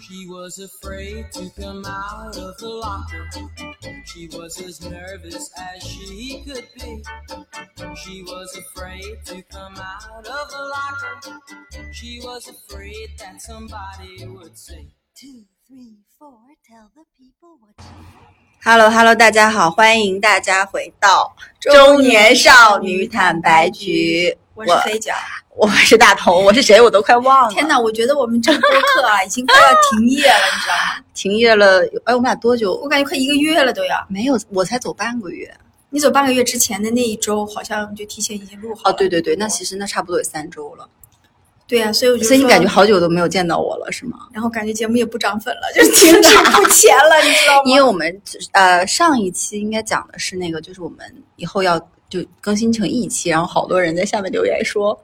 She was afraid to come out of the locker. She was as nervous as she could be. She was afraid to come out of the locker. She was afraid that somebody would say, Two, three, four, tell the people what Hello Hello，大家好，欢迎大家回到中年少女坦白局。我是黑角。 我是大头，我是谁我都快忘了。天哪，我觉得我们这个播客啊，已经快要停业了，你知道吗？停业了，哎，我们俩多久？我感觉快一个月了都要。没有，我才走半个月。你走半个月之前的那一周，好像就提前已经录好了。哦，对对对，那其实那差不多有三周了。对呀、所以我就所以你感觉好久都没有见到我了，是吗？然后感觉节目也不涨粉了，就是停滞不前了，你知道吗？因为我们呃上一期应该讲的是那个，就是我们以后要就更新成一期，然后好多人在下面留言说，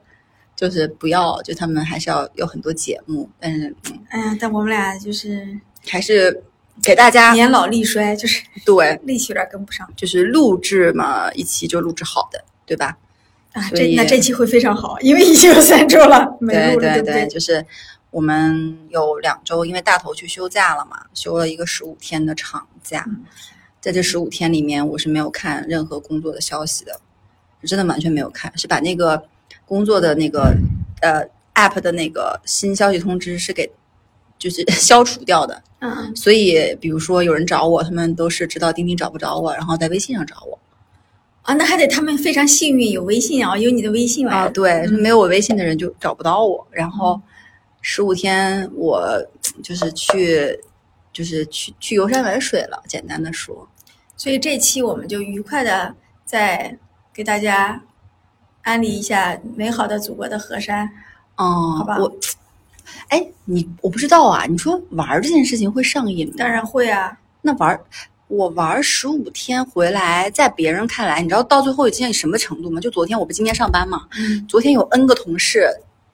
就是不要，就他们还是要有很多节目，但是嗯哎呀，但我们俩就是还是给大家年老力衰，就是对，力气有点跟不上就是录制嘛，一期就录制好的，对吧？啊。这那这期会非常好，因为已经有三周了没对录了，对不对？就是我们有两周，因为大头去休假了嘛，休了一个十五天的长假，嗯在这十五天里面，我是没有看任何工作的消息的，真的完全没有看，是把那个工作的那个呃 app 的那个新消息通知是给就是 消除掉的，嗯嗯，所以比如说有人找我，他们都是知道钉钉找不着我，然后在微信上找我。啊，那还得他们非常幸运有微信啊，有你的微信啊，啊。对，没有我微信的人就找不到我。然后十五天我就是去，就是去去游山玩水了，简单的说。所以这期我们就愉快的在给大家安利一下美好的祖国的河山。嗯，好吧我，哎，你我不知道啊，你说玩儿这件事情会上瘾吗？当然会啊，那玩儿，我玩十五天回来，在别人看来，你知道到最后一件什么程度吗？就昨天我不今天上班嘛，嗯，昨天有 N 个同事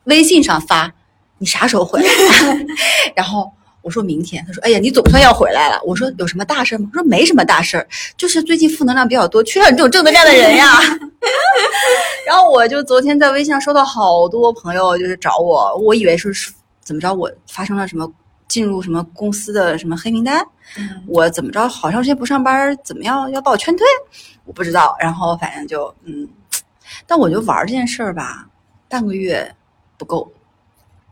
微信上发你啥时候回来，然后我说明天，他说哎呀你总算要回来了，我说有什么大事吗？他说没什么大事儿，就是最近负能量比较多，缺少你这种正能量的人呀。然后我就昨天在微信上收到好多朋友就是找我，我以为是怎么着我发生了什么。进入什么公司的什么黑名单，嗯我怎么着好长时间不上班，怎么样要把我劝退？我不知道。然后反正就嗯，但我觉得玩这件事儿吧，半个月不够，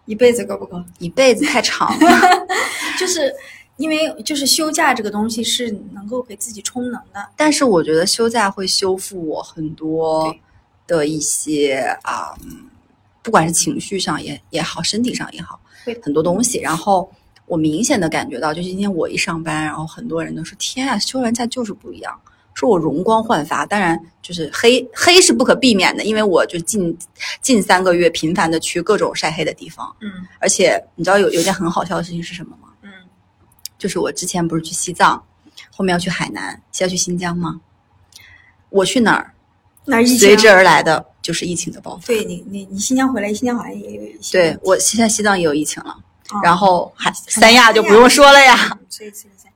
一辈子够不够？一辈子太长了。就是因为就是休假这个东西是能够给自己充能的。但是我觉得休假会修复我很多的一些啊、嗯不管是情绪上也也好，身体上也好会，很多东西。然后我明显的感觉到，就是今天我一上班，然后很多人都说：“天啊，休完假就是不一样。”说我容光焕发，当然就是黑黑是不可避免的，因为我就近近三个月频繁的去各种晒黑的地方，嗯而且你知道有有件很好笑的事情是什么吗？嗯，就是我之前不是去西藏，后面要去海南，现在去新疆吗？我去哪儿，那疫情随之而来的就是疫情的爆发。对你你你新疆回来，新疆好像也有疫情对我现在西藏也有疫情了，哦然后还三亚就不用说了呀。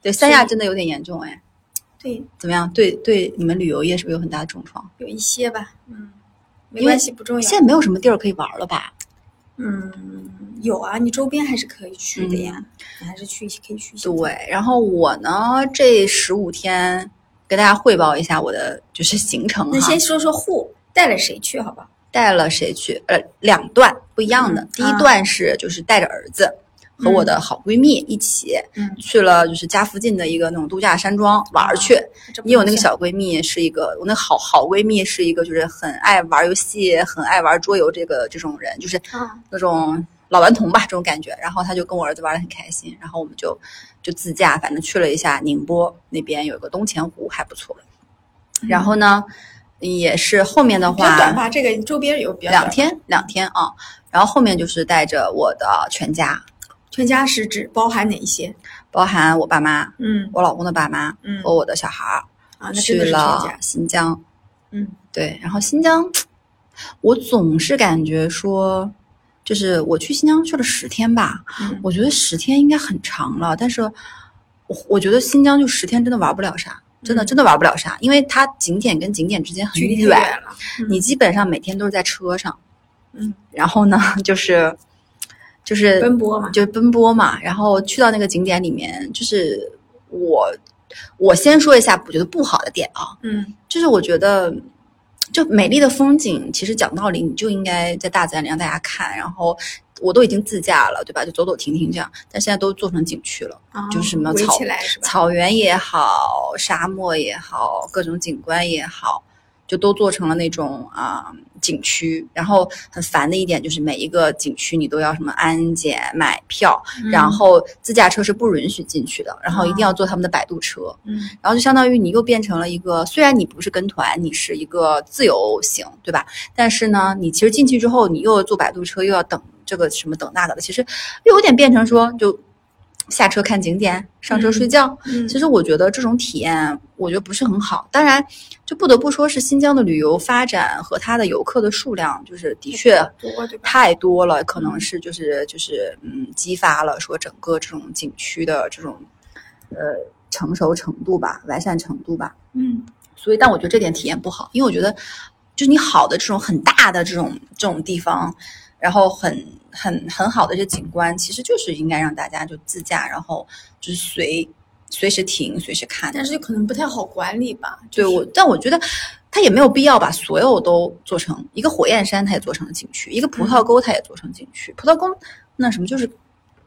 对，三亚真的有点严重哎，对怎么样？对对，你们旅游业是不是有很大的重创？有一些吧，嗯，没关系，不重要。现在没有什么地儿可以玩了吧？嗯，有啊，你周边还是可以去的呀，你还是去可以去一些。嗯对，然后我呢，这十五天给大家汇报一下我的就是行程哈。那先说说户带了谁去，好不好？带了谁去？呃，两段不一样的。嗯第一段是就是带着儿子和我的好闺蜜一起、嗯，去了，就是家附近的一个那种度假山庄玩儿去。这不因为我那个小闺蜜是一个，我那好好闺蜜是一个，就是很爱玩游戏、很爱玩桌游这个这种人，就是啊，那种老顽童吧这种感觉。然后她就跟我儿子玩的很开心，然后我们就就自驾，反正去了一下宁波那边有一个东钱湖，还不错。然后呢，也是后面的话，短发，这个周边有比较，两天两天啊，然后后面就是带着我的全家，全家是指包含哪一些？包含我爸妈、嗯我老公的爸妈嗯和我的小孩儿，啊，那去了。新疆。嗯对，然后新疆，我总是感觉说，就是我去新疆去了十天吧，嗯，我觉得十天应该很长了，但是我我觉得新疆就十天真的玩不了啥，真的嗯真的玩不了啥，因为它景点跟景点之间很远，远了。嗯你基本上每天都是在车上，嗯，然后呢，就是就是奔波嘛就是奔波嘛。然后去到那个景点里面，就是我我先说一下我觉得不好的点啊，嗯就是我觉得，就美丽的风景，其实讲道理，你就应该在大自然里让大家看。然后我都已经自驾了，对吧？就走走停停这样，但现在都做成景区了，啊就是什么围草起来是吧？草原也好，沙漠也好，各种景观也好，就都做成了那种啊、景区。然后很烦的一点就是每一个景区你都要什么安检、买票，嗯然后自驾车是不允许进去的，然后一定要坐他们的摆渡车。嗯然后就相当于你又变成了一个，虽然你不是跟团，你是一个自由行，对吧？但是呢，你其实进去之后，你又要坐摆渡车，又要等这个什么等那个的，其实又有点变成说，就下车看景点，上车睡觉。嗯其实我觉得这种体验，我觉得不是很好。当然，就不得不说是新疆的旅游发展和它的游客的数量，就是的确？太多了，可能是就是就是嗯，激发了说整个这种景区的这种呃成熟程度吧，完善程度吧。嗯所以，但我觉得这点体验不好，因为我觉得就是你好的这种很大的这种这种地方，然后很很很好的这些景观，其实就是应该让大家就自驾，然后就是随随时停，随时看。但是可能不太好管理吧？对就是我，但我觉得它也没有必要把所有都做成一个火焰山，它也做成了景区；一个葡萄沟，它也做成景区。葡萄沟那什么就是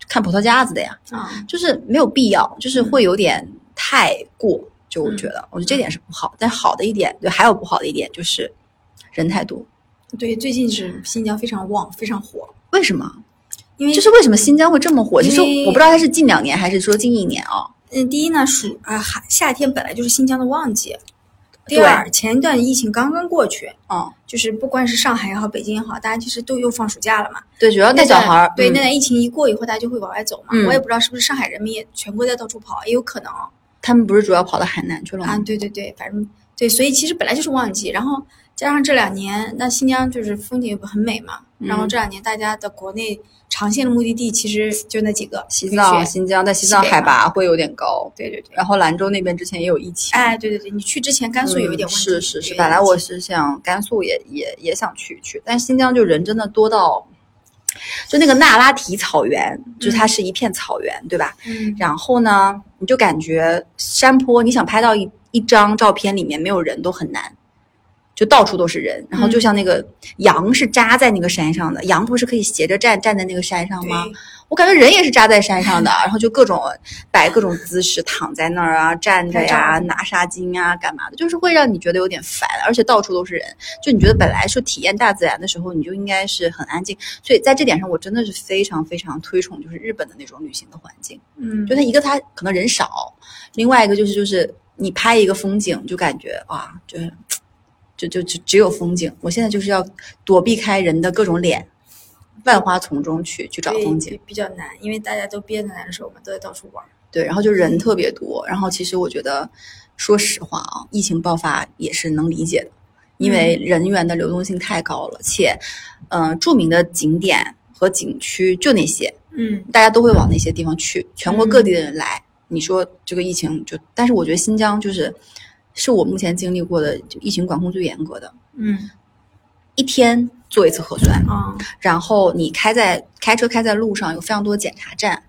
看葡萄架子的呀，啊，就是没有必要，就是会有点太过。就我觉嗯得，我觉得这点是不好。但好的一点，对，还有不好的一点就是人太多。对，最近是新疆非常旺，非常火，为什么？因为就是为什么新疆会这么火？其实我不知道它是近两年还是说近一年啊。嗯，第一呢，暑啊夏夏天本来就是新疆的旺季。第二，前一段疫情刚刚过去，嗯，就是不管是上海也好，北京也好，大家其实都又放暑假了嘛。对，主要带小孩儿，对，嗯那段疫情一过以后，大家就会往外走嘛。嗯我也不知道是不是上海人民也全国在到处跑，也有可能他们不是主要跑到海南去了吗啊。对对对，反正对，所以其实本来就是旺季，然后加上这两年，那新疆就是风景很美嘛。然后嗯这两年大家的国内长线的目的地其实就那几个，西藏、新疆，但西藏海拔会有点高。对对对。然后兰州那边之前也有疫情，哎，对对对，你去之前甘肃有一点问题，嗯是是是，本来我是想甘肃也也也想去去，但新疆就人真的多到，就那个那拉提草原，就是它是一片草原，对吧？嗯然后呢，你就感觉山坡，你想拍到一一张照片里面没有人都很难。就到处都是人，然后就嗯像那个羊是扎在那个山上的，羊不是可以斜着站站在那个山上吗？我感觉人也是扎在山上的，然后就各种摆各种姿势，躺在那儿啊，站着呀，拿纱巾啊，干嘛的，就是会让你觉得有点烦，而且到处都是人。就你觉得本来说体验大自然的时候，你就应该是很安静，所以在这点上，我真的是非常非常推崇就是日本的那种旅行的环境。嗯，就它一个它可能人少，另外一个就是就是你拍一个风景，就感觉哇，就是就就只只有风景。我现在就是要躲避开人的各种脸，万花丛中去去找风景。比比较难，因为大家都憋得难受嘛，都在到处玩儿。对，然后就人特别多，然后其实我觉得，说实话啊，疫情爆发也是能理解的，因为人员的流动性太高了，且，嗯、著名的景点和景区就那些，嗯大家都会往那些地方去，全国各地的人来。你说这个疫情就，但是我觉得新疆就是，是我目前经历过的就疫情管控最严格的，嗯。一天做一次核酸，啊然后你开在开车开在路上有非常多检查站，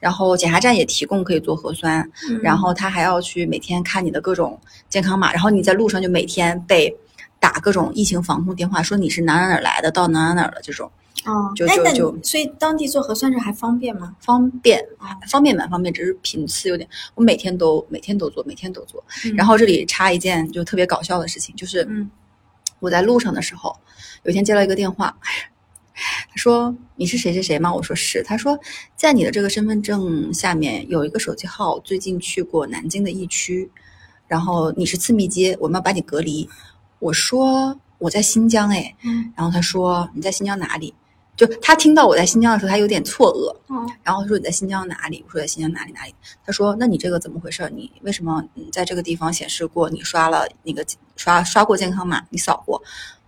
然后检查站也提供可以做核酸，嗯。然后他还要去每天看你的各种健康码，然后你在路上就每天被打各种疫情防控电话，说你是哪哪哪来的，到哪哪哪儿了这种哦，就就就所以当地做核酸是还方便吗？方便，方便蛮方便，只是频次有点，我每天都每天都做，每天都做。然后这里插一件就特别搞笑的事情，就是嗯我在路上的时候，有一天接到一个电话，他说你是谁谁谁吗？我说是。他说在你的这个身份证下面有一个手机号，最近去过南京的疫区，然后你是次密接，我们要把你隔离。我说我在新疆哎，嗯然后他说你在新疆哪里？就他听到我在新疆的时候，他有点错愕，嗯然后他说你在新疆哪里？我说在新疆哪里哪里？他说那你这个怎么回事？你为什么嗯在这个地方显示过你刷了那个刷刷过健康码？你扫过？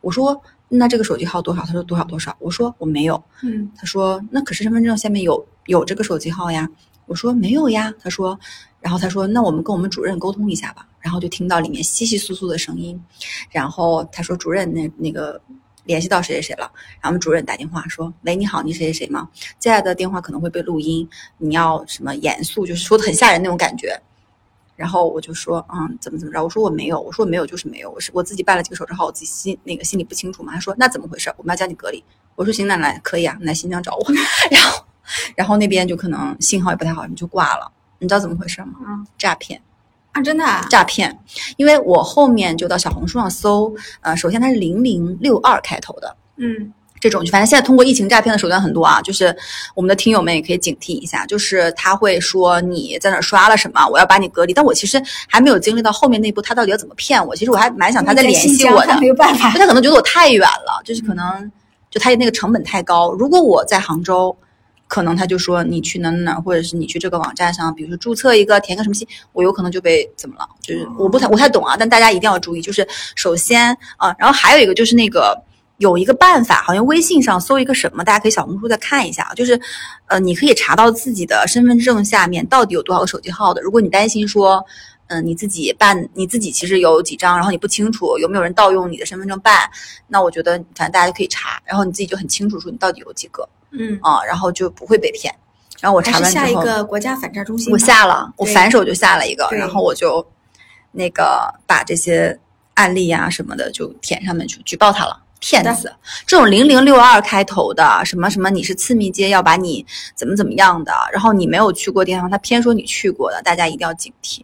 我说那这个手机号多少？他说多少多少？我说我没有。嗯他说那可是身份证下面有有这个手机号呀。我说没有呀。他说，然后他说那我们跟我们主任沟通一下吧。然后就听到里面稀稀疏疏的声音，然后他说主任那那个联系到谁谁谁了。然后我们主任打电话说：“喂，你好，你谁谁谁吗？接下来的电话可能会被录音，你要什么严肃，就是说的很吓人那种感觉。”然后我就说：“嗯，怎么怎么着？”我说：“我没有，我说我没有就是没有，我是我自己办了几个手账号，我自己心那个心里不清楚嘛。”他说：“那怎么回事？我们要将你隔离。”我说：“行，那来可以啊，来新疆找我。”然后，然后那边就可能信号也不太好，你就挂了。你知道怎么回事吗？嗯诈骗。啊，真的啊，诈骗，因为我后面就到小红书上搜，呃，首先它是零零六二开头的嗯。这种，反正现在通过疫情诈骗的手段很多啊，就是我们的听友们也可以警惕一下，就是他会说你在哪刷了什么，我要把你隔离，但我其实还没有经历到后面那一步，他到底要怎么骗我，其实我还蛮想他再联系我的，没有办法。就。他可能觉得我太远了，就是可能就他那个成本太高。如果我在杭州，可能他就说你去哪哪哪，或者是你去这个网站上，比如说注册一个，填个什么信，我有可能就被怎么了？就是我不太我太懂啊，但大家一定要注意，就是首先啊、然后还有一个就是那个。有一个办法，好像微信上搜一个什么，大家可以小红书再看一下，就是，呃，你可以查到自己的身份证下面到底有多少个手机号的。如果你担心说，嗯、你自己办，你自己其实有几张，然后你不清楚有没有人盗用你的身份证办，那我觉得反正大家就可以查，然后你自己就很清楚说你到底有几个嗯，啊，然后就不会被骗。然后我查完之后，下一个国家反诈中心。我下了，我反手就下了一个，然后我就那个把这些案例啊什么的就填上面去举报他了。骗子，这种零零六二开头的，什么什么你是次密接，要把你怎么怎么样的，然后你没有去过地方，他偏说你去过的，大家一定要警惕，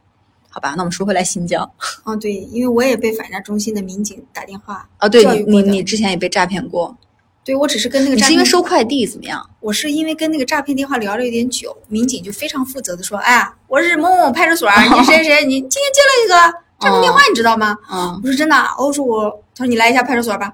好吧？那我们说回来新疆哦，对，因为我也被反诈中心的民警打电话啊，对你你你之前也被诈骗过，对我只是跟那个你是因为收快递怎么样？我是因为跟那个诈骗电话聊了有点久，民警就非常负责的说：“哎呀，我是某某派出所，你谁 谁谁，你今天接了一个诈骗电话，你知道吗？”嗯我说真的啊，我说我，他说你来一下派出所吧，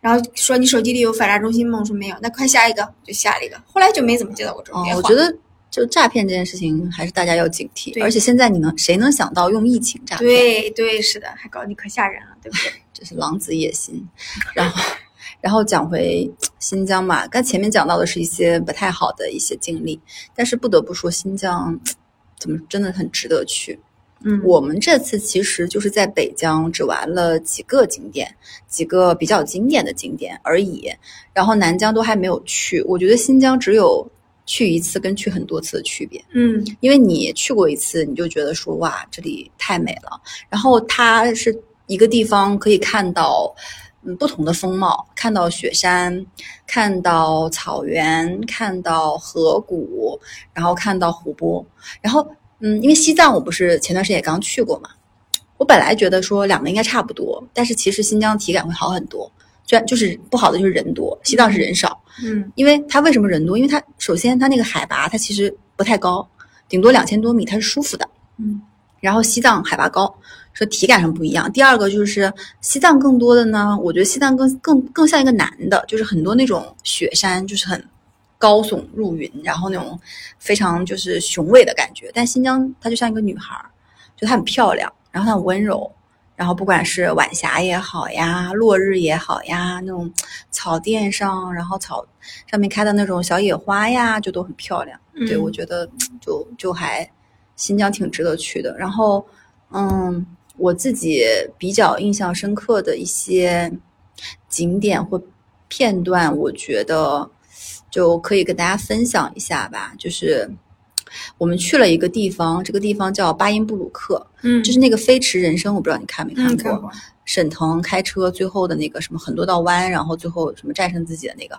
然后说你手机里有反诈中心吗？我说没有，那快下一个，就下了一个，后来就没怎么接到过这种哦电，话。我觉得就诈骗这件事情，还是大家要警惕。对而且现在你能谁能想到用疫情诈骗？对对是的，还搞你可吓人了，对不对？这是狼子野心。然后，然后讲回新疆嘛，刚前面讲到的是一些不太好的一些经历，但是不得不说，新疆怎么真的很值得去。嗯我们这次其实就是在北疆只玩了几个景点，几个比较经典的景点而已，然后南疆都还没有去。我觉得新疆只有去一次跟去很多次的区别。嗯因为你去过一次，你就觉得说哇，这里太美了。然后它是一个地方可以看到嗯不同的风貌，看到雪山，看到草原，看到河谷，然后看到湖泊。然后嗯，因为西藏我不是前段时间也刚去过嘛，我本来觉得说两个应该差不多，但是其实新疆体感会好很多。虽然就是不好的就是人多，西藏是人少，嗯因为它为什么人多？因为它首先它那个海拔它其实不太高，顶多两千多米，它是舒服的。嗯然后西藏海拔高，说体感上不一样。第二个就是西藏更多的呢，我觉得西藏更更更像一个男的，就是很多那种雪山，就是很高耸入云，然后那种非常就是雄伟的感觉。但新疆它就像一个女孩儿，就她很漂亮，然后她很温柔。然后不管是晚霞也好呀，落日也好呀，那种草甸上，然后草上面开的那种小野花呀，就都很漂亮。对，嗯我觉得就就还新疆挺值得去的。然后，嗯，我自己比较印象深刻的一些景点或片段，我觉得就可以跟大家分享一下吧。就是我们去了一个地方，这个地方叫巴音布鲁克，嗯，就是那个《飞驰人生》，我不知道你看没。看过，沈腾开车最后的那个什么很多道弯，然后最后什么战胜自己的那个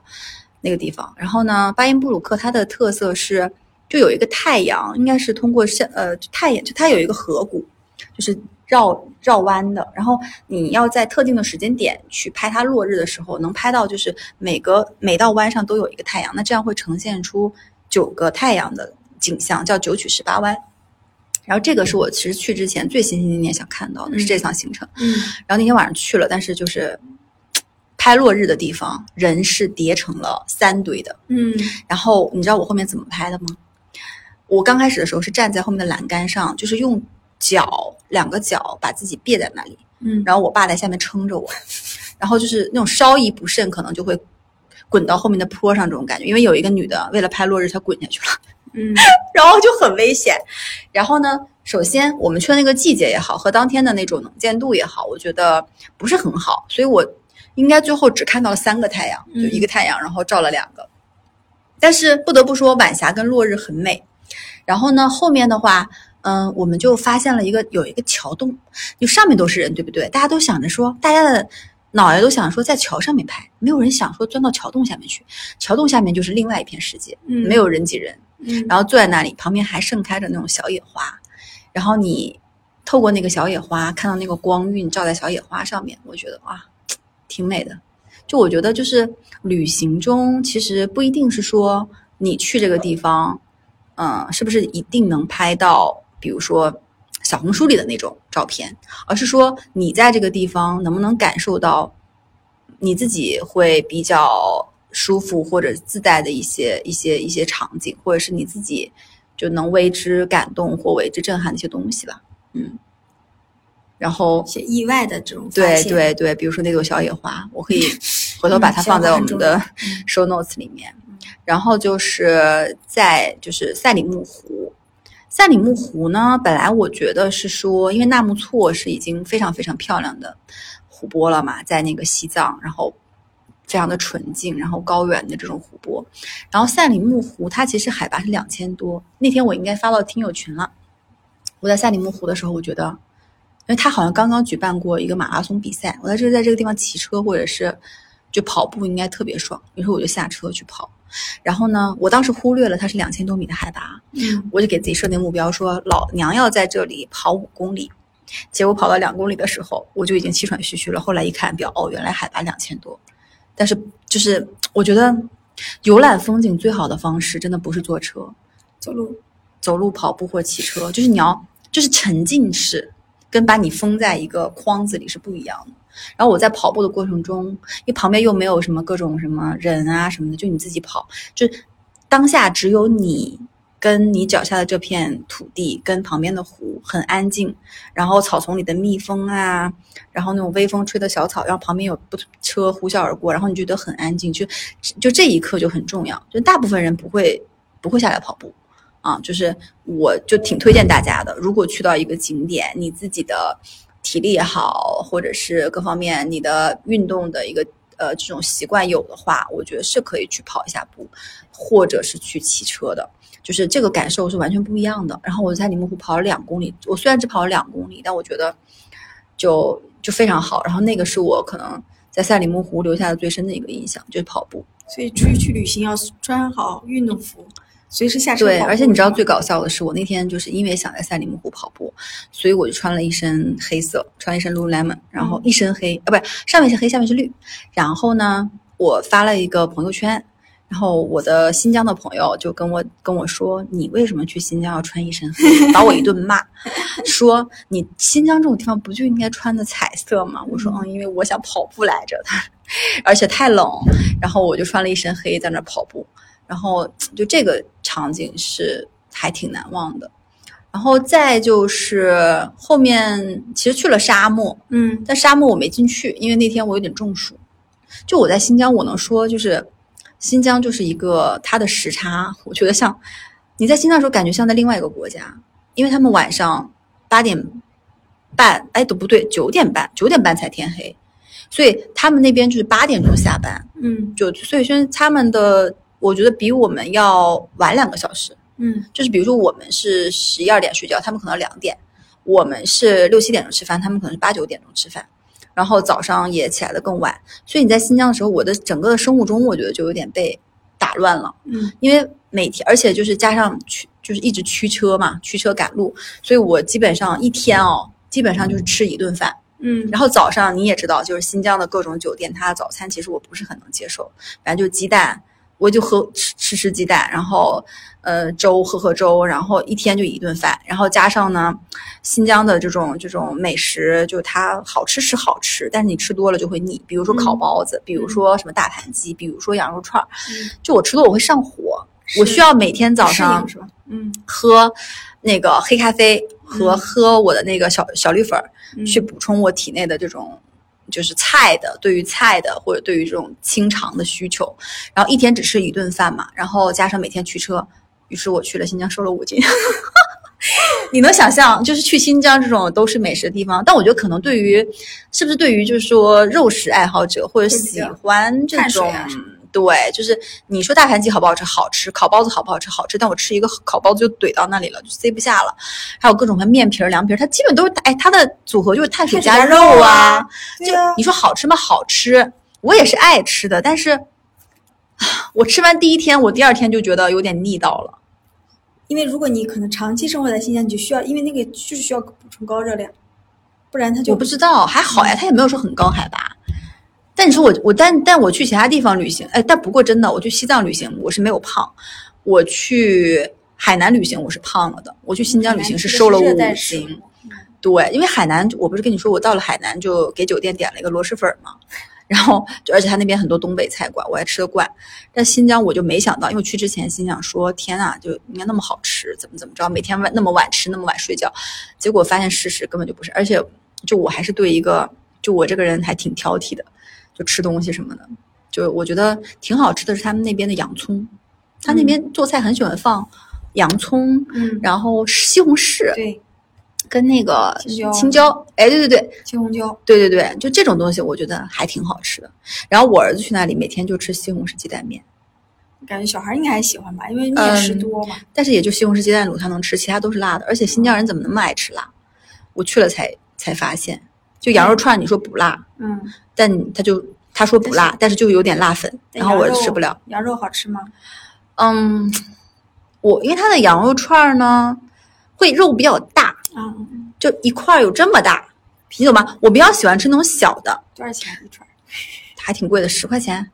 那个地方。然后呢，巴音布鲁克它的特色是就有一个太阳，应该是通过像呃太阳，就它有一个河谷，就是绕绕弯的。然后你要在特定的时间点去拍它落日的时候，能拍到就是每个每道弯上都有一个太阳，那这样会呈现出九个太阳的景象，叫九曲十八弯。然后这个是我其实去之前最心心念念想看到的，是这趟行程。嗯然后那天晚上去了，但是就是拍落日的地方，人是叠成了三堆的。嗯然后你知道我后面怎么拍的吗？我刚开始的时候是站在后面的栏杆上，就是用脚两个脚把自己别在那里，嗯，然后我爸在下面撑着我，然后就是那种稍一不慎，可能就会滚到后面的坡上这种感觉。因为有一个女的为了拍落日，她滚下去了。嗯 然后就很危险。然后呢，首先我们去的那个季节也好，和当天的那种能见度也好，我觉得不是很好，所以我应该最后只看到了三个太阳，就嗯一个太阳，然后照了两个。但是不得不说，晚霞跟落日很美。然后呢，后面的话，嗯，我们就发现了一个有一个桥洞，就上面都是人，对不对？大家都想着说，大家的脑袋都想说在桥上面拍，没有人想说钻到桥洞下面去。桥洞下面就是另外一片世界，嗯没有人挤人。嗯，然后坐在那里，旁边还盛开着那种小野花，然后你透过那个小野花看到那个光晕照在小野花上面，我觉得哇，挺美的。就我觉得，就是旅行中其实不一定是说你去这个地方，嗯，是不是一定能拍到，比如说小红书里的那种照片，而是说你在这个地方能不能感受到你自己会比较舒服或者自带的一些一些一些场景，或者是你自己就能为之感动或为之震撼的一些东西吧。嗯，然后一些意外的这种对，对对，比如说那朵小野花，我可以回头把它放在我们的 show notes 里面。然后就是在就是赛里木湖，赛里木湖呢，本来我觉得是说，因为纳木错是已经非常非常漂亮的湖泊了嘛，在那个西藏，然后非常的纯净，然后高原的这种湖泊。然后赛里木湖它其实海拔是两千多，那天我应该发到听友群了。我在赛里木湖的时候，我觉得，因为他好像刚刚举办过一个马拉松比赛，我在这在这个地方骑车或者是就跑步应该特别爽，于是我就下车去跑。然后呢，我当时忽略了它是两千多米的海拔，嗯，我就给自己设定目标说，老娘要在这里跑五公里。结果跑到两公里的时候，我就已经气喘吁吁了。后来一看表，哦，原来海拔两千多。但是就是我觉得游览风景最好的方式，真的不是坐车，走路，走路、跑步或骑车，就是你要就是沉浸式，跟把你封在一个框子里是不一样的。然后我在跑步的过程中，因为旁边又没有什么各种什么人啊什么的，就你自己跑，就当下只有你跟你脚下的这片土地跟旁边的湖很安静，然后草丛里的蜜蜂啊，然后那种微风吹的小草，然后旁边有不车呼啸而过，然后你觉得很安静，就就这一刻就很重要。就大部分人不会不会下来跑步。啊，就是我就挺推荐大家的。如果去到一个景点，你自己的体力也好，或者是各方面你的运动的一个呃这种习惯有的话，我觉得是可以去跑一下步，或者是去骑车的。就是这个感受是完全不一样的。然后我在里木湖跑了两公里，我虽然只跑了两公里，但我觉得就就非常好。然后那个是我可能在赛里木湖留下的最深的一个印象，就是跑步。所以出去去旅行要穿好运动服，随时下车对，而且你知道最搞笑的是，我那天就是因为想在赛里木湖跑步，所以我就穿了一身黑色，穿了一身 Lululemon，然后一身黑，啊，不是上面是黑，下面是绿。然后呢，我发了一个朋友圈，然后我的新疆的朋友就跟我跟我说：“你为什么去新疆要穿一身黑？”把我一顿骂，说你新疆这种地方不就应该穿的彩色吗？我说：“嗯，因为我想跑步来着，他 而且太冷，然后我就穿了一身黑在那儿跑步。”然后就这个场景是还挺难忘的。然后再就是后面其实去了沙漠，嗯但沙漠我没进去，因为那天我有点中暑。就我在新疆，我能说就是新疆就是一个它的时差，我觉得像你在新疆的时候感觉像在另外一个国家，因为他们晚上八点半，哎都不对，九点半九点半才天黑，所以他们那边就是八点钟下班，嗯就所以说他们的我觉得比我们要晚两个小时。嗯。就是比如说我们是十一二点睡觉，他们可能两点；我们是六七点钟吃饭，他们可能是八九点钟吃饭，然后早上也起来的更晚。所以你在新疆的时候，我的整个的生物钟我觉得就有点被打乱了，嗯。因为每天而且就是加上驱就是一直驱车嘛，驱车赶路，所以我基本上一天哦，基本上就是吃一顿饭。嗯，然后早上你也知道，就是新疆的各种酒店，它的早餐其实我不是很能接受，反正就是鸡蛋，我就喝吃吃吃鸡蛋，然后呃粥喝喝粥，然后一天就一顿饭，然后加上呢新疆的这种这种美食，就它好吃是好吃，但是你吃多了就会腻，比如说烤嗯包子，比如说什么大盘鸡，比如说羊肉串儿，嗯。就我吃多我会上火，我需要每天早上？嗯。喝那个黑咖啡和嗯。喝我的那个小小绿粉儿，嗯。去补充我体内的这种就是菜的对于菜的或者对于这种清肠的需求。然后一天只吃一顿饭嘛，然后加上每天驱车，于是我去了新疆，瘦了五斤。你能想象，就是去新疆这种都是美食的地方，但我觉得可能对于，是不是对于就是说肉食爱好者或者喜欢这种对，就是你说大盘鸡好不好吃？好吃，烤包子好不好吃？好吃，但我吃一个烤包子就怼到那里了，就塞不下了。还有各种什么面皮儿、凉皮儿，它基本都是哎，它的组合就是碳水加肉啊就你说好吃吗？好吃，我也是爱吃的，但是。啊我吃完第一天，我第二天就觉得有点腻到了。因为如果你可能长期生活在新疆，你就需要，因为那个就是需要补充高热量，不然它就我不知道，还好呀，它也没有说很高海拔。但你说我我但但我去其他地方旅行，哎，但不过真的，我去西藏旅行我是没有胖，我去海南旅行我是胖了的，我去新疆旅行是瘦了五斤。对，因为海南，我不是跟你说我到了海南就给酒店点了一个螺蛳粉嘛，然后就而且他那边很多东北菜馆，我还吃得惯。但新疆我就没想到，因为我去之前心想说，天呐，就应该那么好吃，怎么怎么着，每天晚那么晚吃，那么晚睡觉，结果发现事实根本就不是。而且就我还是对一个，就我这个人还挺挑剔的，就吃东西什么的，就我觉得挺好吃的是他们那边的洋葱，他那边做菜很喜欢放洋葱，嗯，然后西红柿，对，跟那个青椒青椒，哎，对对对青红椒，对对对，就这种东西，我觉得还挺好吃的。然后我儿子去那里，每天就吃西红柿鸡蛋面，感觉小孩应该还喜欢吧，因为面食多嘛。但是也就西红柿鸡蛋卤他能吃，其他都是辣的。而且新疆人怎么那么爱吃辣？我去了才才发现，就羊肉串你说不辣，嗯，但他就他说不辣，但是就有点辣粉，然后我吃不了。。羊肉好吃吗？嗯，我因为他的羊肉串儿呢，会肉比较大，啊，就一块儿有这么大，你懂吗？我比较喜欢吃那种小的，多少钱一串？还挺贵的，十块钱。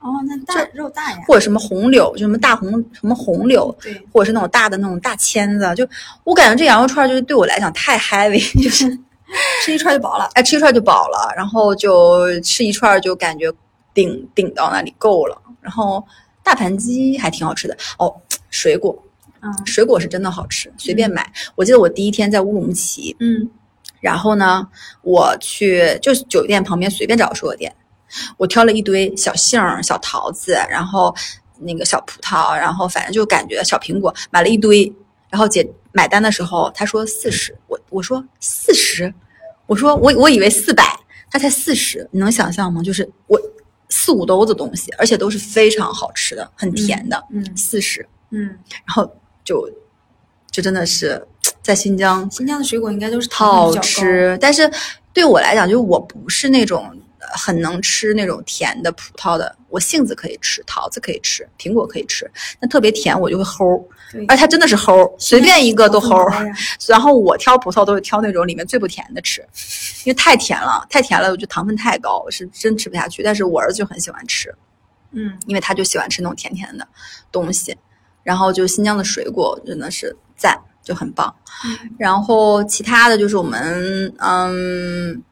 哦，那大肉大呀。或者什么红柳，就什么大红什么红柳，对，或者是那种大的那种大签子，就我感觉这羊肉串就是对我来讲太 heavy，就是 吃一串就饱了。哎吃一串就饱了，然后就吃一串就感觉顶顶到那里够了。然后大盘鸡还挺好吃的哦，水果嗯水果是真的好吃，随便买。我记得我第一天在乌鲁木齐，嗯然后呢，我去就是酒店旁边随便找个水果店，我挑了一堆小杏儿、小桃子，然后那个小葡萄，然后反正就感觉小苹果，买了一堆。然后姐买单的时候，他说四十，我我说四十，我说我我以为四百，他才四十，你能想象吗？就是我四五兜子东西，而且都是非常好吃的，很甜的，嗯四十，嗯，然后就就真的是在新疆新疆的水果应该都是好。吃，但是对我来讲，就是我不是那种呃很能吃那种甜的葡萄的，我杏子可以吃，桃子可以吃，苹果可以吃，但特别甜我就会齁，对，而且它真的是齁，随便一个都齁。然后我挑葡萄都是挑那种里面最不甜的吃，因为太甜了，太甜了，我觉得糖分太高，我是真吃不下去。但是我儿子就很喜欢吃，嗯，因为他就喜欢吃那种甜甜的东西。然后就新疆的水果真的是赞，就很棒。然后其他的就是我们，嗯，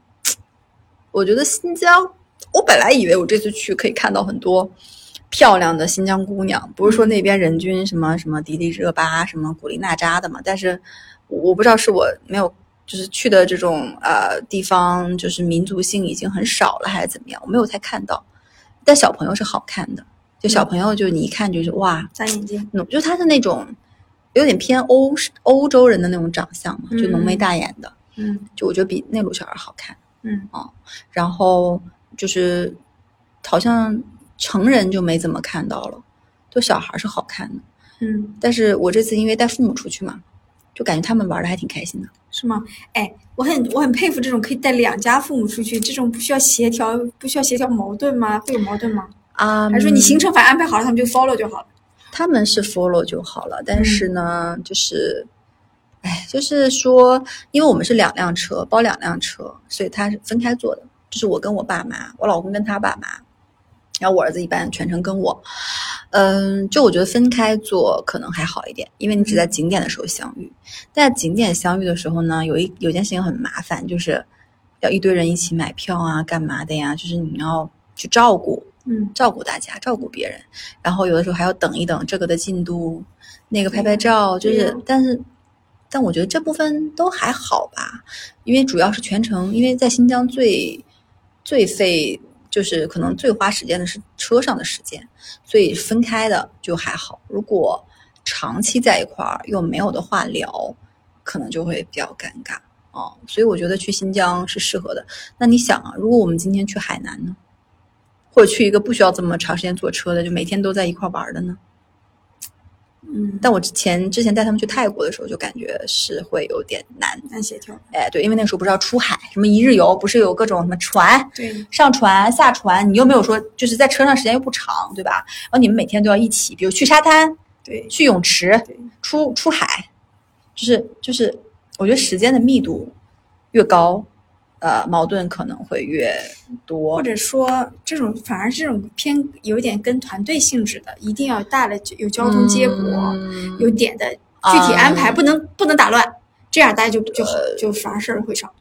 我觉得新疆，我本来以为我这次去可以看到很多漂亮的新疆姑娘，不是说那边人均什么什么迪丽热巴、什么古力娜扎的嘛，但是我我不知道是我没有。就是去的这种呃地方，就是民族性已经很少了，还是怎么样？我没有太看到，但小朋友是好看的，就小朋友就你一看就是哇，扎眼睛。浓，就他是那种有点偏欧欧洲人的那种长相嘛，就浓眉大眼的，嗯就我觉得比内陆小孩好看。嗯啊然后就是好像成人就没怎么看到了，就小孩是好看的。嗯，但是我这次因为带父母出去嘛，就感觉他们玩的还挺开心的。是吗？哎，我很我很佩服这种可以带两家父母出去，这种不需要协调，不需要协调矛盾吗？会有矛盾吗？啊，还是说你行程反正安排好了，他们就 follow 就好了？他们是 follow 就好了，但是嗯呢，就是，哎，就是说，因为我们是两辆车，包两辆车，所以他是分开坐的，就是我跟我爸妈，我老公跟他爸妈，然后我儿子一般全程跟我，嗯，就我觉得分开坐可能还好一点，因为你只在景点的时候相遇，在景点相遇的时候呢，有一有件事情很麻烦，就是要一堆人一起买票啊，干嘛的呀？就是你要去照顾，嗯。照顾大家，照顾别人，然后有的时候还要等一等这个的进度，那个拍拍照，就是，但是，但我觉得这部分都还好吧，因为主要是全程，因为在新疆最最费就是可能最花时间的是车上的时间，所以分开的就还好。如果长期在一块儿又没有的话聊，可能就会比较尴尬哦。所以我觉得去新疆是适合的。那你想啊，如果我们今天去海南呢，或者去一个不需要这么长时间坐车的，就每天都在一块玩的呢？嗯，但我之前之前带他们去泰国的时候，就感觉是会有点难。难协调。哎，对，因为那个时候不是要出海，什么一日游，不是有各种什么船，对，上船下船，你又没有说就是在车上时间又不长，对吧？然后你们每天都要一起，比如去沙滩、对，去泳池、对，出出海，就是就是，我觉得时间的密度越高，呃，矛盾可能会越多。或者说这种反而这种偏有点跟团队性质的，一定要大的有交通接驳，嗯有点的具体安排，啊不能不能打乱，这样大家就就好，就反而事儿会少。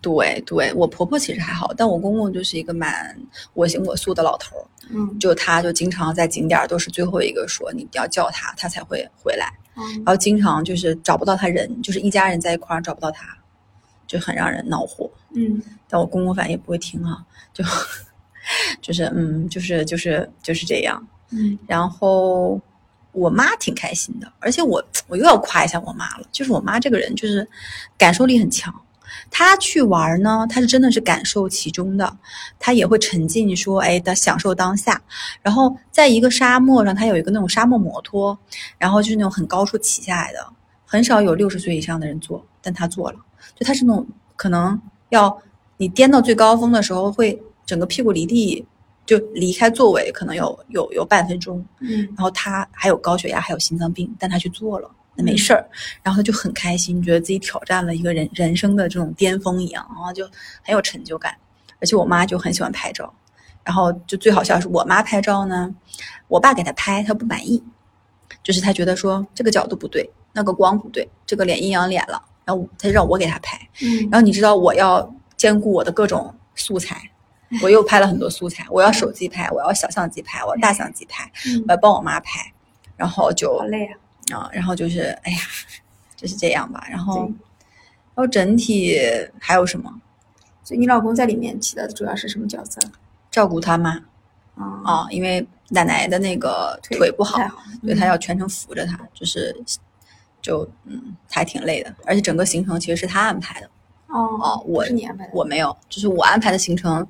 对对，我婆婆其实还好，但我公公就是一个蛮我行我素的老头儿，嗯就他就经常在景点都是最后一个说你要叫他，他才会回来。嗯然后经常就是找不到他人，就是一家人在一块儿找不到他，就很让人恼火。嗯但我公公反正也不会听啊，就就是嗯，就是就是就是这样。嗯然后我妈挺开心的，而且我我又要夸一下我妈了，就是我妈这个人就是感受力很强。她去玩呢，她是真的是感受其中的，她也会沉浸说，哎，她享受当下。然后在一个沙漠上，她有一个那种沙漠摩托，然后就是那种很高处骑下来的，很少有六十岁以上的人坐，但她坐了，就她是那种可能要你颠到最高峰的时候，会整个屁股离地，就离开座位，可能有有有半分钟。嗯然后他还有高血压，还有心脏病，但他去做了，那没事儿，然后他就很开心，觉得自己挑战了一个人人生的这种巅峰一样，然后就很有成就感。而且我妈就很喜欢拍照，然后就最好笑是我妈拍照呢，我爸给她拍，她不满意，就是她觉得说这个角度不对，那个光不对，这个脸阴阳脸了，然后他让我给他拍，嗯然后你知道我要兼顾我的各种素材，我又拍了很多素材，我要手机拍，我要小相机拍，我要大相机拍，嗯我要帮我妈拍，然后就好累啊。啊，然后就是哎呀，就是这样吧。然后，然后整体还有什么？所以你老公在里面起的主要是什么角色？照顾他妈啊啊，因为奶奶的那个腿腿不好，所以嗯他要全程扶着她，就是就嗯，还挺累的。而且整个行程其实是他安排的，哦哦我是你安排的，我没有，就是我安排的行程，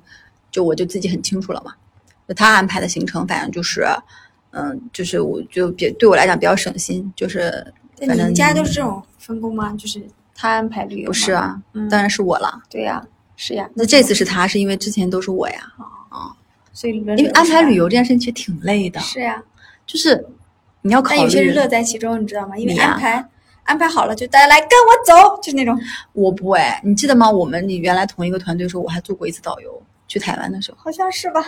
就我就自己很清楚了嘛。就他安排的行程，反正就是，嗯，就是我就比对我来讲比较省心，就是对反正你们家都是这种分工吗？就是他安排旅游？不是啊，嗯当然是我了。对呀，是呀。那这次是他，是因为之前都是我呀。哦所以轮因为安排旅游游这件事情其实挺累的，是呀，就是你要考虑。但有些人乐在其中，你知道吗？因为安排安排好了，就大家来跟我走，就是那种。我不哎，你记得吗？我们你原来同一个团队的时候，我还做过一次导游，去台湾的时候。好像是吧？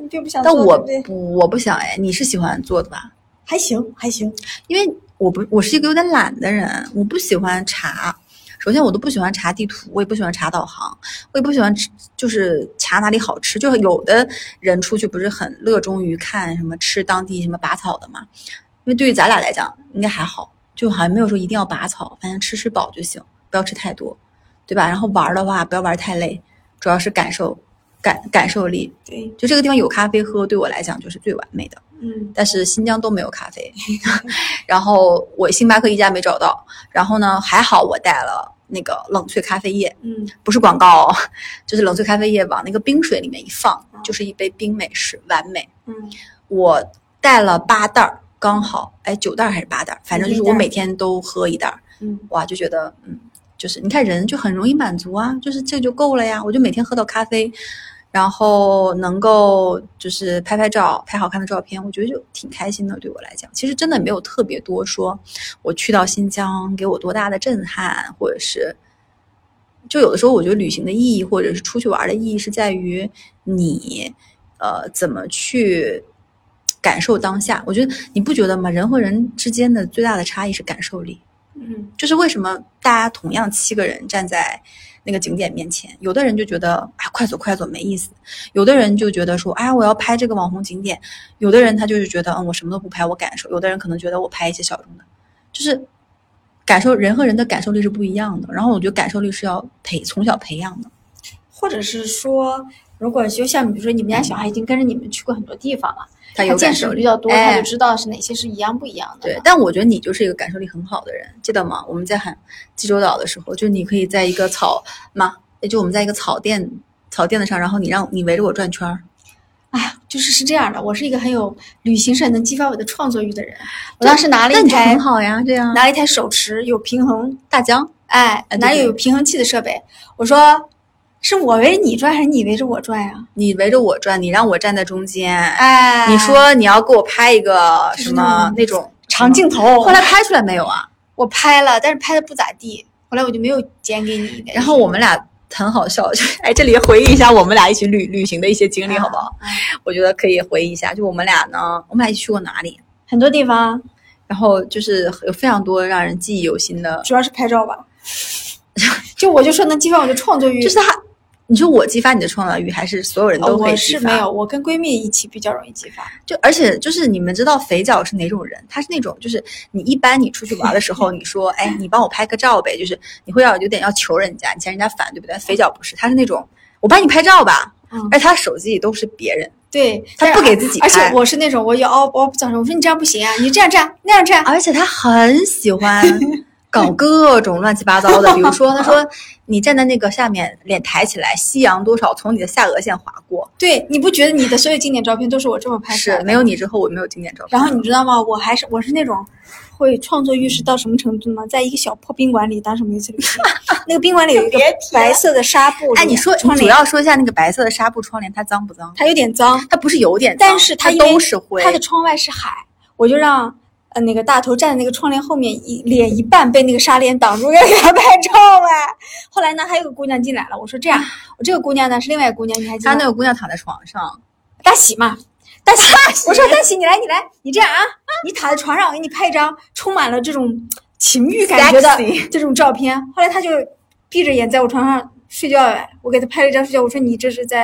你并不想但我不我不想哎，你是喜欢做的吧？还行还行，因为我不，我是一个有点懒的人，我不喜欢查。首先，我都不喜欢查地图，我也不喜欢查导航，我也不喜欢吃，就是查哪里好吃。就是有的人出去不是很热衷于看什么吃当地什么拔草的嘛？因为对于咱俩来讲，应该还好，就好像没有说一定要拔草，反正吃吃饱就行，不要吃太多，对吧？然后玩儿的话，不要玩儿太累，主要是感受感感受力。对，就这个地方有咖啡喝，对我来讲就是最完美的。嗯但是新疆都没有咖啡，然后我星巴克一家没找到，然后呢还好我带了那个冷萃咖啡液，嗯不是广告、哦，就是冷萃咖啡液往那个冰水里面一放，就是一杯冰美式，完美。嗯我带了八袋儿，刚好，哎，九袋还是八袋，反正就是我每天都喝一袋儿，嗯哇，就觉得嗯，就是你看人就很容易满足啊，就是这就够了呀，我就每天喝到咖啡。然后能够就是拍拍照，拍好看的照片，我觉得就挺开心的。对我来讲，其实真的没有特别多说，我去到新疆给我多大的震撼，或者是，就有的时候我觉得旅行的意义，或者是出去玩的意义，是在于你，呃，怎么去感受当下。我觉得你不觉得吗？人和人之间的最大的差异是感受力。嗯就是为什么大家同样七个人站在那个景点面前，有的人就觉得啊快走快走没意思，有的人就觉得说哎我要拍这个网红景点，有的人他就是觉得嗯我什么都不拍我感受，有的人可能觉得我拍一些小众的，就是感受人和人的感受力是不一样的。然后我觉得感受力是要培从小培养的。或者是说，如果就像比如说你们家小孩已经跟着你们去过很多地方了，他有见识比较多，哎他就知道是哪些是一样不一样的。对，，但我觉得你就是一个感受力很好的人，记得吗？我们在喊济州岛的时候，就你可以在一个草嘛，也就我们在一个草垫草垫子上，然后你让你围着我转圈儿，哎呀，就是是这样的，我是一个很有旅行社能激发我的创作欲的人。我当时拿了那你就一台很好呀，这样拿了一台手持有平衡，大疆，哎，对哪里有平衡器的设备？我说是我围着你转还是你围着我转呀？你围着我转，你让我站在中间，哎，你说你要给我拍一个什么那那种长镜头，后来拍出来没有啊？我拍了，但是拍的不咋地，后来我就没有剪给你。然后我们俩很好笑，就是哎，这里回忆一下我们俩一起旅旅行的一些经历，好不好？啊？我觉得可以回忆一下，就我们俩呢，我们俩一起去过哪里？很多地方然后就是有非常多让人记忆犹新的，主要是拍照吧，就我就说能激发我的创作欲，就是他，你说我激发你的创造欲，还是所有人都可以激发？是没有，我跟闺蜜一起比较容易激发。就而且就是你们知道肥脚是哪种人？他是那种就是你一般你出去玩的时候，你说哎你帮我拍个照呗，就是你会要有点要求人家，你嫌人家烦，对不对？肥脚不是，他是那种我帮你拍照吧，嗯而且他手机里都是别人，对，他不给自己拍而且我是那种我也凹凹不早上，我说你这样不行啊，你这样这样那样这样，而且他很喜欢搞 各种乱七八糟的，比如说他说 你站在那个下面，脸抬起来，夕阳多少从你的下颚线划过，对，你不觉得你的所有经典照片都是我这么拍的？是没有。你之后我没有经典照片。然后你知道吗？我还是我是那种会创作欲是到什么程度呢？在一个小破宾馆里，当时我们有一次旅行，那个宾馆里有一个白色的纱布，哎，你说你主窗帘，要说一下那个白色的纱布窗帘，它脏不脏？它有点脏，它不是有点脏，但是它都是灰。它的窗外是海，我就让呃那个大头站在那个窗帘后面，一脸一半被那个纱帘挡住，要 给他拍照哎。后来呢，还有个姑娘进来了，我说这样，我这个姑娘呢是另外一个姑娘，你还记得吗？他那个姑娘躺在床上，大喜嘛，大喜，我说大喜，你来，你来，你这样啊，你躺在床上，我给你拍一张充满了这种情欲感觉的这种照片。后来他就闭着眼在我床上睡觉，哎，我给他拍了一张睡觉，我说你这是在，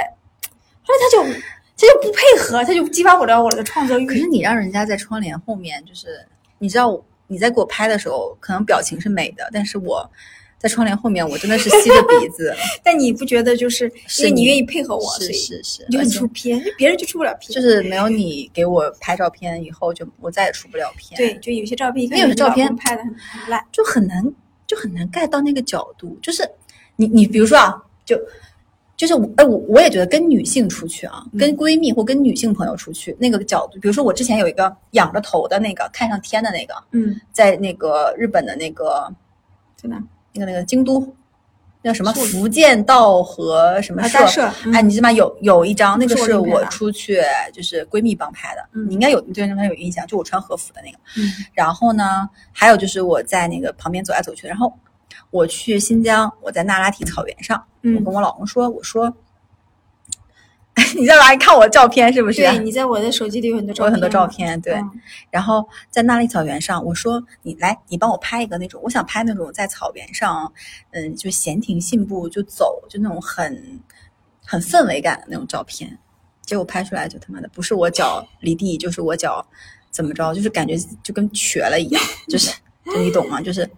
后来他就他就不配合，他就激发不了我的创作欲。可是你让人家在窗帘后面，就是你知道你在给我拍的时候，可能表情是美的，但是我在窗帘后面，我真的是吸着鼻子，但你不觉得就是是你因为你愿意配合我，所是以是是，你就很出片，别人就出不了片。就是没有你给我拍照片以后，就我再也出不了片，对，，就有些照片，有些照片拍的很很烂。就很难就很难 get 到那个角度，就是你你比如说啊，就。就是我，哎，我我也觉得跟女性出去啊，嗯跟闺蜜或跟女性朋友出去，那个角度，比如说我之前有一个仰着头的那个看上天的那个，嗯，在那个日本的那个在哪那个那个京都，那叫什么福建道和什么社？哎，你知道吗？有有一张，那个是我出去就是闺蜜帮拍的，嗯你应该有对那张有印象，就我穿和服的那个。嗯然后呢，还有就是我在那个旁边走来走去，然后我去新疆，我在那拉提草原上，我嗯跟我老公说，我说，你在哪里看我的照片是不是？对，你在我的手机里有很多照片，我有很多照片，对。嗯然后在那拉草原上，我说你来，你帮我拍一个那种，我想拍那种在草原上，嗯，就闲庭信步就走，就那种很很氛围感的那种照片。结果拍出来就他妈的不是我脚离地，就是我脚怎么着，就是感觉就跟瘸了一样，就是就你懂吗？就是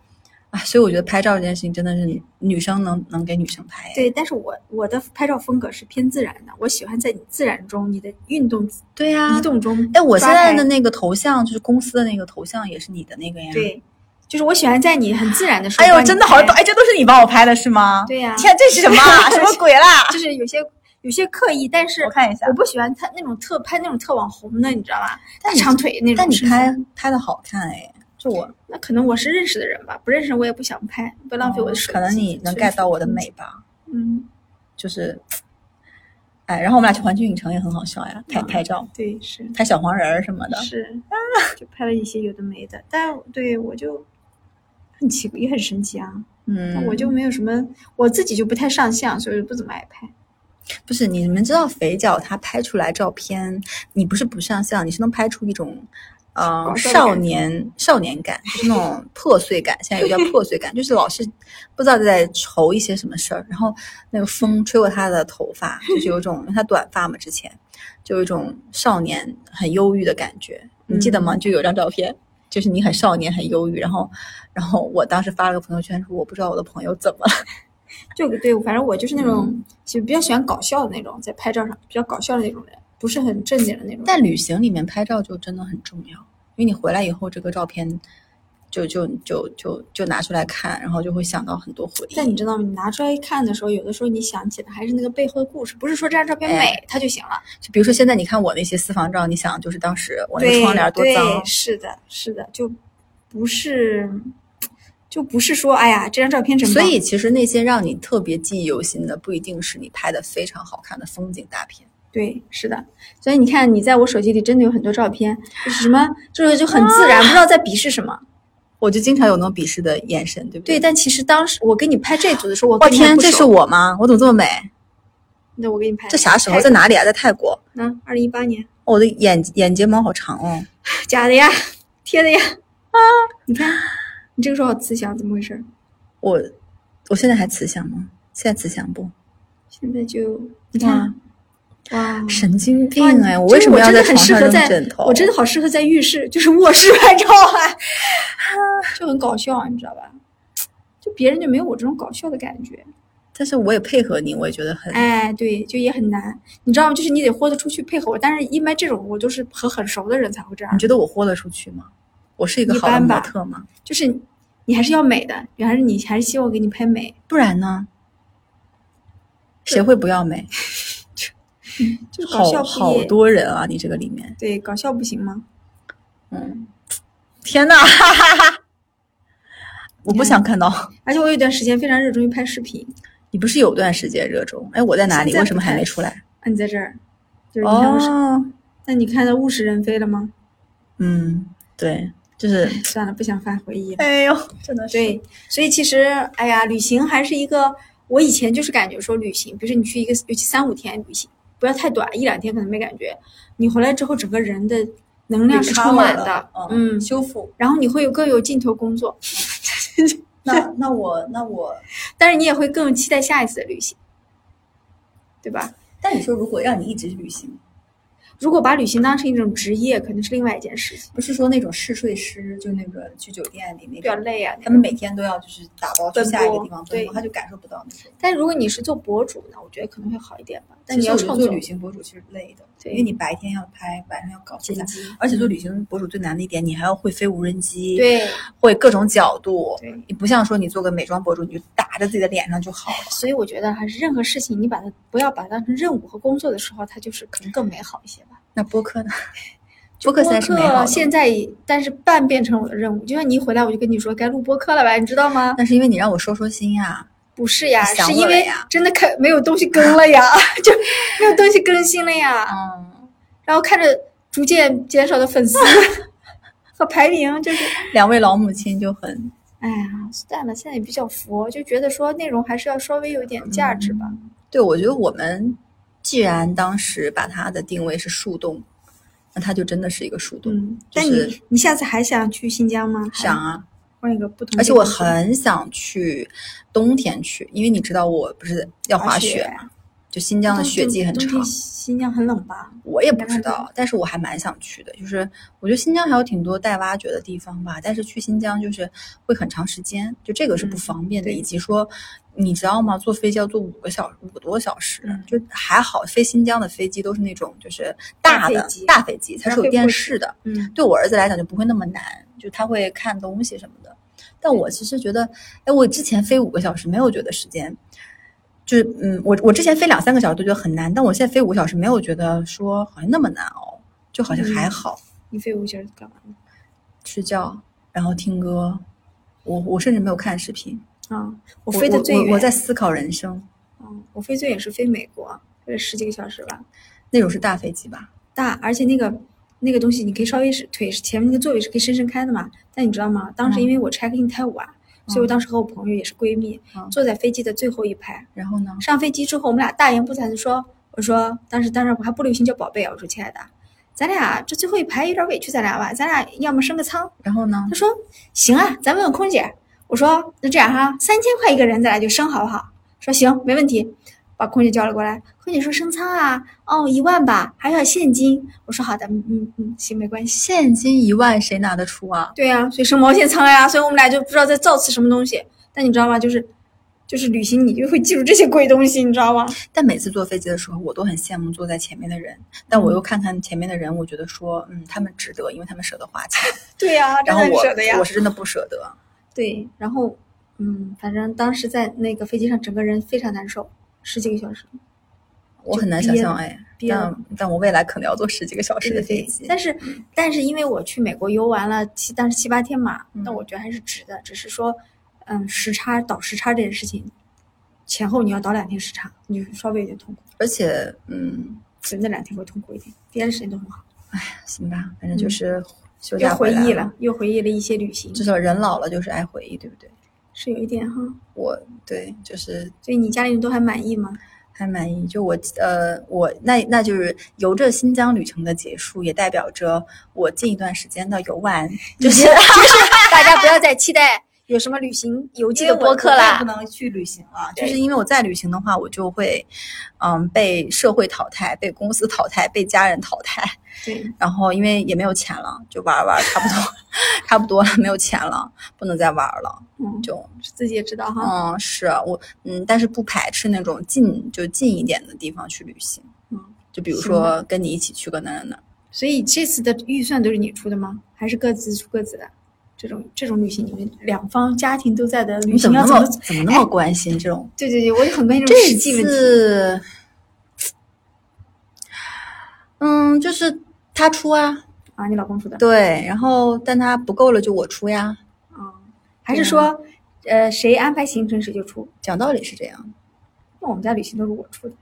啊，所以我觉得拍照这件事情真的是女生能能给女生拍。对，但是我我的拍照风格是偏自然的，我喜欢在你自然中，你的运动对呀、移动中。哎，我现在的那那个头像就是公司的那个头像，也是你的那个呀。。对，就是我喜欢在你很自然的时候。哎呦，真的好多！哎，这都是你帮我拍的是吗？对呀天，这是什么啊？什么鬼啦？就是有些有些刻意，但是我看一下我不喜欢他那种特拍那种特网红的，你知道吧？大长腿那种。但你拍拍的好看哎，就我那可能我是认识的人吧，不认识我也不想拍，不浪费我的时间。可能你能 get 到我的美吧？嗯，就是，哎，然后我们俩去环球影城也很好笑呀，拍嗯拍照，对，是拍小黄人儿什么的。是啊，就拍了一些有的没的，但对我就很奇怪，也很神奇啊。嗯，我就没有什么，我自己就不太上相，所以不怎么爱拍。不是你们知道肥脚他拍出来照片，你不是不上相，你是能拍出一种。呃，少年少年感，就是那种 破碎感，现在有叫破碎感，就是老是不知道在愁一些什么事儿，然后那个风吹过他的头发，就是有一种因为他短发嘛，之前就有一种少年很忧郁的感觉，你记得吗？就有张照片，就是你很少年很忧郁，然后然后我当时发了个朋友圈说我不知道我的朋友怎么了，就对，反正我就是那种就比较喜欢搞笑的那种，在拍照上比较搞笑的那种人，不是很正经的那种人。但旅行里面拍照就真的很重要，因为你回来以后，这个照片就就就就就拿出来看，然后就会想到很多回忆。但你知道吗？你拿出来看的时候，有的时候你想起的还是那个背后的故事，不是说这张照片美、哎它就行了。就比如说现在你看我那些私房照，你想就是当时我那个窗帘多脏对，，是的，是的，就不是就不是说哎呀这张照片真棒。所以其实那些让你特别记忆犹新的，不一定是你拍的非常好看的风景大片。对，是的，所以你看，你在我手机里真的有很多照片，就是什么，就是就很自然，不知道在鄙视什么。我就经常有那种鄙视的眼神，对不对，对？但其实当时我给你拍这组的时候，我我天，这是我，吗？我怎么这么美？那我给你拍。这啥时候？在哪里啊？在泰国。嗯，二零一八年，哦我的眼眼睫毛好长哦。假的呀，贴的呀。啊，你看，你这个时候好慈祥，怎么回事？我我现在还慈祥吗？现在慈祥不？现在就你看，哇，神经病哎！我为什么要在床上适合在扔枕头？我真的好适合在浴室，就是卧室拍照啊，就很搞笑，你知道吧？就别人就没有我这种搞笑的感觉。但是我也配合你，我也觉得很。哎，对，就也很难，你知道吗？就是你得豁得出去配合我，但是一般这种我都是和很熟的人才会这样你，觉得我豁得出去吗？我是一个好的模特吗？就是你还是要美的，还是你还是希望给你拍美，不然呢？谁会不要美？就是搞笑好好多人啊！你这个里面，对搞笑不行吗？嗯，天哪！哈哈哈！我不想看到。而且我有段时间非常热衷于拍视频，你不是有段时间热衷？哎，我在哪里？为什么还没出来？啊，你在这儿，就是你看我，哦，那你看到物是人非了吗？嗯，对，就是，算了，不想翻回忆了。哎呦，真的是。对，所以其实，哎呀，旅行还是一个，我以前就是感觉说旅行，比如说你去一个，尤其三五天旅行，不要太短，一两天可能没感觉，你回来之后整个人的能量是充满的，嗯，修复。然后你会有更有劲头工作，那 那我那我，但是你也会更期待下一次的旅行，对吧？但你说如果让你一直旅行，如果把旅行当成一种职业，肯定是另外一件事情，不是说那种试睡师，就那个去酒店里那比较，累啊。他们每天都要就是打包去下一个地方奔波，他就感受不到那种。但如果你是做博主呢，我觉得可能会好一点吧。但你要创作旅行博主其实累的，对因为你白天要拍，晚上要搞素材剪，辑，而且做旅行博主最难的一点，你还要会飞无人机，，对会各种角度。对。你不像说你做个美妆博主，你就打着自己的脸上就好了。所以我觉得还是任何事情，你把它不要把它当成任务和工作的时候，它就是可能更美好一些吧。那播客呢？播客现在是美好现在但是半变成我的任务，就像你一回来我就跟你说该录播客了吧，你知道吗？那是因为你让我说说心呀。不是呀，是因为真的看没有东西更了呀，就没有东西更新了呀，嗯，然后看着逐渐减少的粉丝 和排名，就是两位老母亲就很哎呀，算了，现在也比较佛，就觉得说内容还是要稍微有点价值吧。对，我觉得我们既然当时把它的定位是树洞，那它就真的是一个树洞。嗯，但就是你你下次还想去新疆吗？想啊，换一个不同而且我很想去冬天去，因为你知道我不是要滑雪嘛，就新疆的雪季很长，新疆很冷吧？我也不知道，但是我还蛮想去的。就是我觉得新疆还有挺多待挖掘的地方吧，但是去新疆就是会很长时间，就这个是不嗯方便的，对以及说你知道吗？坐飞机要坐五个小时，五个多小时，嗯就还好，飞新疆的飞机都是那种就是大的大飞机它是有电视的，嗯，对我儿子来讲就不会那么难，就他会看东西什么的。但我其实觉得，哎，我之前飞五个小时没有觉得时间，就是嗯，我我之前飞两三个小时都觉得很难，但我现在飞五个小时没有觉得说好像那么难熬，就好像还嗯好。你飞五个小时干嘛呢？睡觉，然后听歌，我我甚至没有看视频，啊，我我飞的最远，我我在思考人生。嗯，我飞最远是飞美国，飞了十几个小时吧。那种是大飞机吧？大，而且那个那个东西，你可以稍微是腿是前面那个座位是可以伸伸开的嘛。但你知道吗？当时因为我 check in 太晚，所以我当时和我朋友也是闺蜜，嗯坐在飞机的最后一排。然后呢？上飞机之后，我们俩大言不惭的说：“我说当时当时我还不流行叫宝贝啊，我说亲爱的，咱俩这最后一排有点委屈咱俩吧，咱俩要么升个舱。”然后呢他？说：“行啊，咱问问空姐。”我说：“那这样哈，三千块一个人，咱俩就升好不好？”说：“行，没问题。”把空姐叫了过来，空姐说：“升舱啊，哦，一万吧，还要现金。”我说：“好的，嗯嗯嗯，行，没关系。现金一万谁拿得出啊”？对呀、所以升毛线舱呀，所以我们俩就不知道在造次什么东西。但你知道吗？就是就是旅行，你就会记住这些鬼东西，你知道吗？但每次坐飞机的时候，我都很羡慕坐在前面的人，但我又看看前面的人，我觉得说，嗯，他们值得，因为他们舍得花钱。对呀、然后我真的很舍得呀我。是真的不舍得。对，然后嗯，反正当时在那个飞机上，整个人非常难受，十几个小时我很难想象哎，但但我未来可能要坐十几个小时的飞机。但是但是因为我去美国游玩了七，但是七八天嘛，嗯那我觉得还是值的。只是说，嗯，时差倒时差这件事情，前后你要倒两天时差，你就稍微有点痛苦。而且，嗯，就那两天会痛苦一点，别的时间都很好。哎行吧，反正就是休又假回来回忆了，，又回忆了一些旅行，至少人老了就是爱回忆，对不对？是有一点哈。我对就是所以你家里人都还满意吗？还满意。就我呃，我那那就是由着新疆旅程的结束，也代表着我近一段时间的游玩，就是就是大家不要再期待有什么旅行游记的播客啦不。能去旅行了，就是因为我再旅行的话，我就会嗯被社会淘汰，被公司淘汰，被家人淘汰。对，然后因为也没有钱了，就玩玩差不多，差不多了，没有钱了，不能再玩了，嗯，就自己也知道哈。嗯是啊我嗯，但是不排斥那种近就近一点的地方去旅行，嗯，就比如说跟你一起去个哪哪哪，所以这次的预算都是你出的吗？还是各自出各自的？这种这种旅行，你们两方家庭都在的旅你怎么那行要怎么？怎么那么关心这种？对对对，我也很关心这种这实际问题。次，嗯，就是他出啊，啊，你老公出的。对，然后但他不够了就我出呀，啊，还是说，呃，谁安排行程谁就出？讲道理是这样。那我们家旅行都是我出的，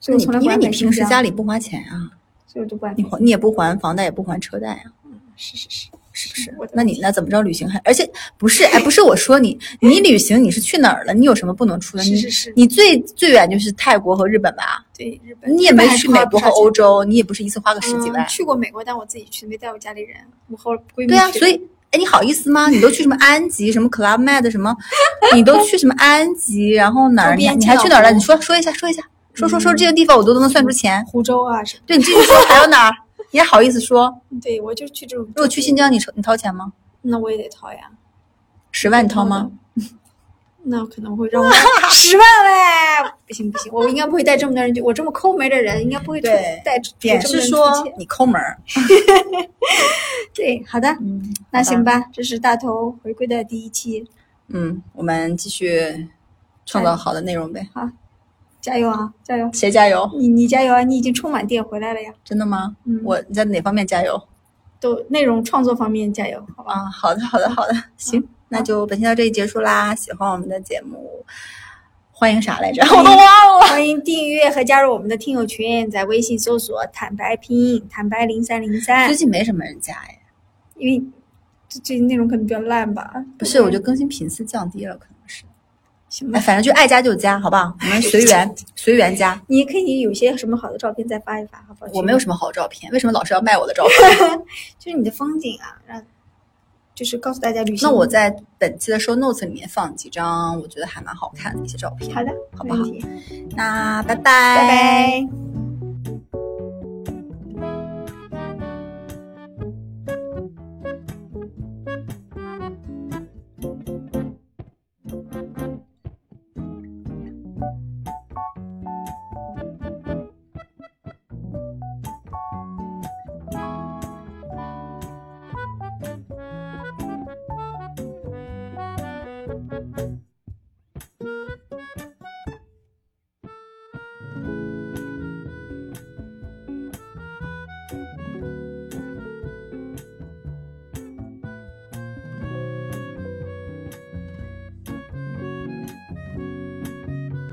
所以从来不安你平时家里不花钱啊，所以我都不安排。你还你也不还房贷，也不还车贷啊。是是是，是不是？那你那怎么着旅行还？而且不是，哎，不是我说你，你旅行你是去哪儿了？你有什么不能出的？你是是是你最最远就是泰国和日本吧？对日本，你也没去美国和欧洲，你也不是一次花个十几万嗯。去过美国，但我自己去，没带我家里人。我和我闺蜜对啊，所以哎，你好意思吗？你都去什么安吉、什么 Club Med 什么，你都去什么安吉，然后哪儿？你还你还去哪儿了？你说说一下，说一下，说说说这些地方我都能算出钱。湖州啊。对你继续说，还有哪儿？你还好意思说？对，我就去这种。如果去新疆，你掏你掏钱吗？那我也得掏呀。十万你掏吗？那可能 会让我 十万嘞！不行不行，我应该不会带这么多人去。我这么抠门的人，应该不会出带点这么是说你抠门儿。对，好的，嗯，那行吧，这是大头回归的第一期，嗯，我们继续创造好的内容呗。加油啊，加油！谁加油？你你加油啊！你已经充满电回来了呀。真的吗？嗯，我你在哪方面加油？都内容创作方面加油，好吧？啊，好的，好的，好的，行，那就本期到这里结束啦。喜欢我们的节目，欢迎啥来着？我都忘了。欢迎订阅和加入我们的听友群，在微信搜索“坦白拼音”，坦白零三零三最。近没什么人加哎，因为最近内容可能比较烂吧？不是，我觉得更新频次降低了，可能行吧。反正就爱加就加，好不好？我们随缘，随缘加。你可以有些什么好的照片再发一发，好不好？我没有什么好照片，为什么老是要卖我的照片？就是你的风景啊，让就是告诉大家旅行。那我在本期的 show notes 里面放几张我觉得还蛮好看的一些照片。好的，好不好那拜拜，拜拜。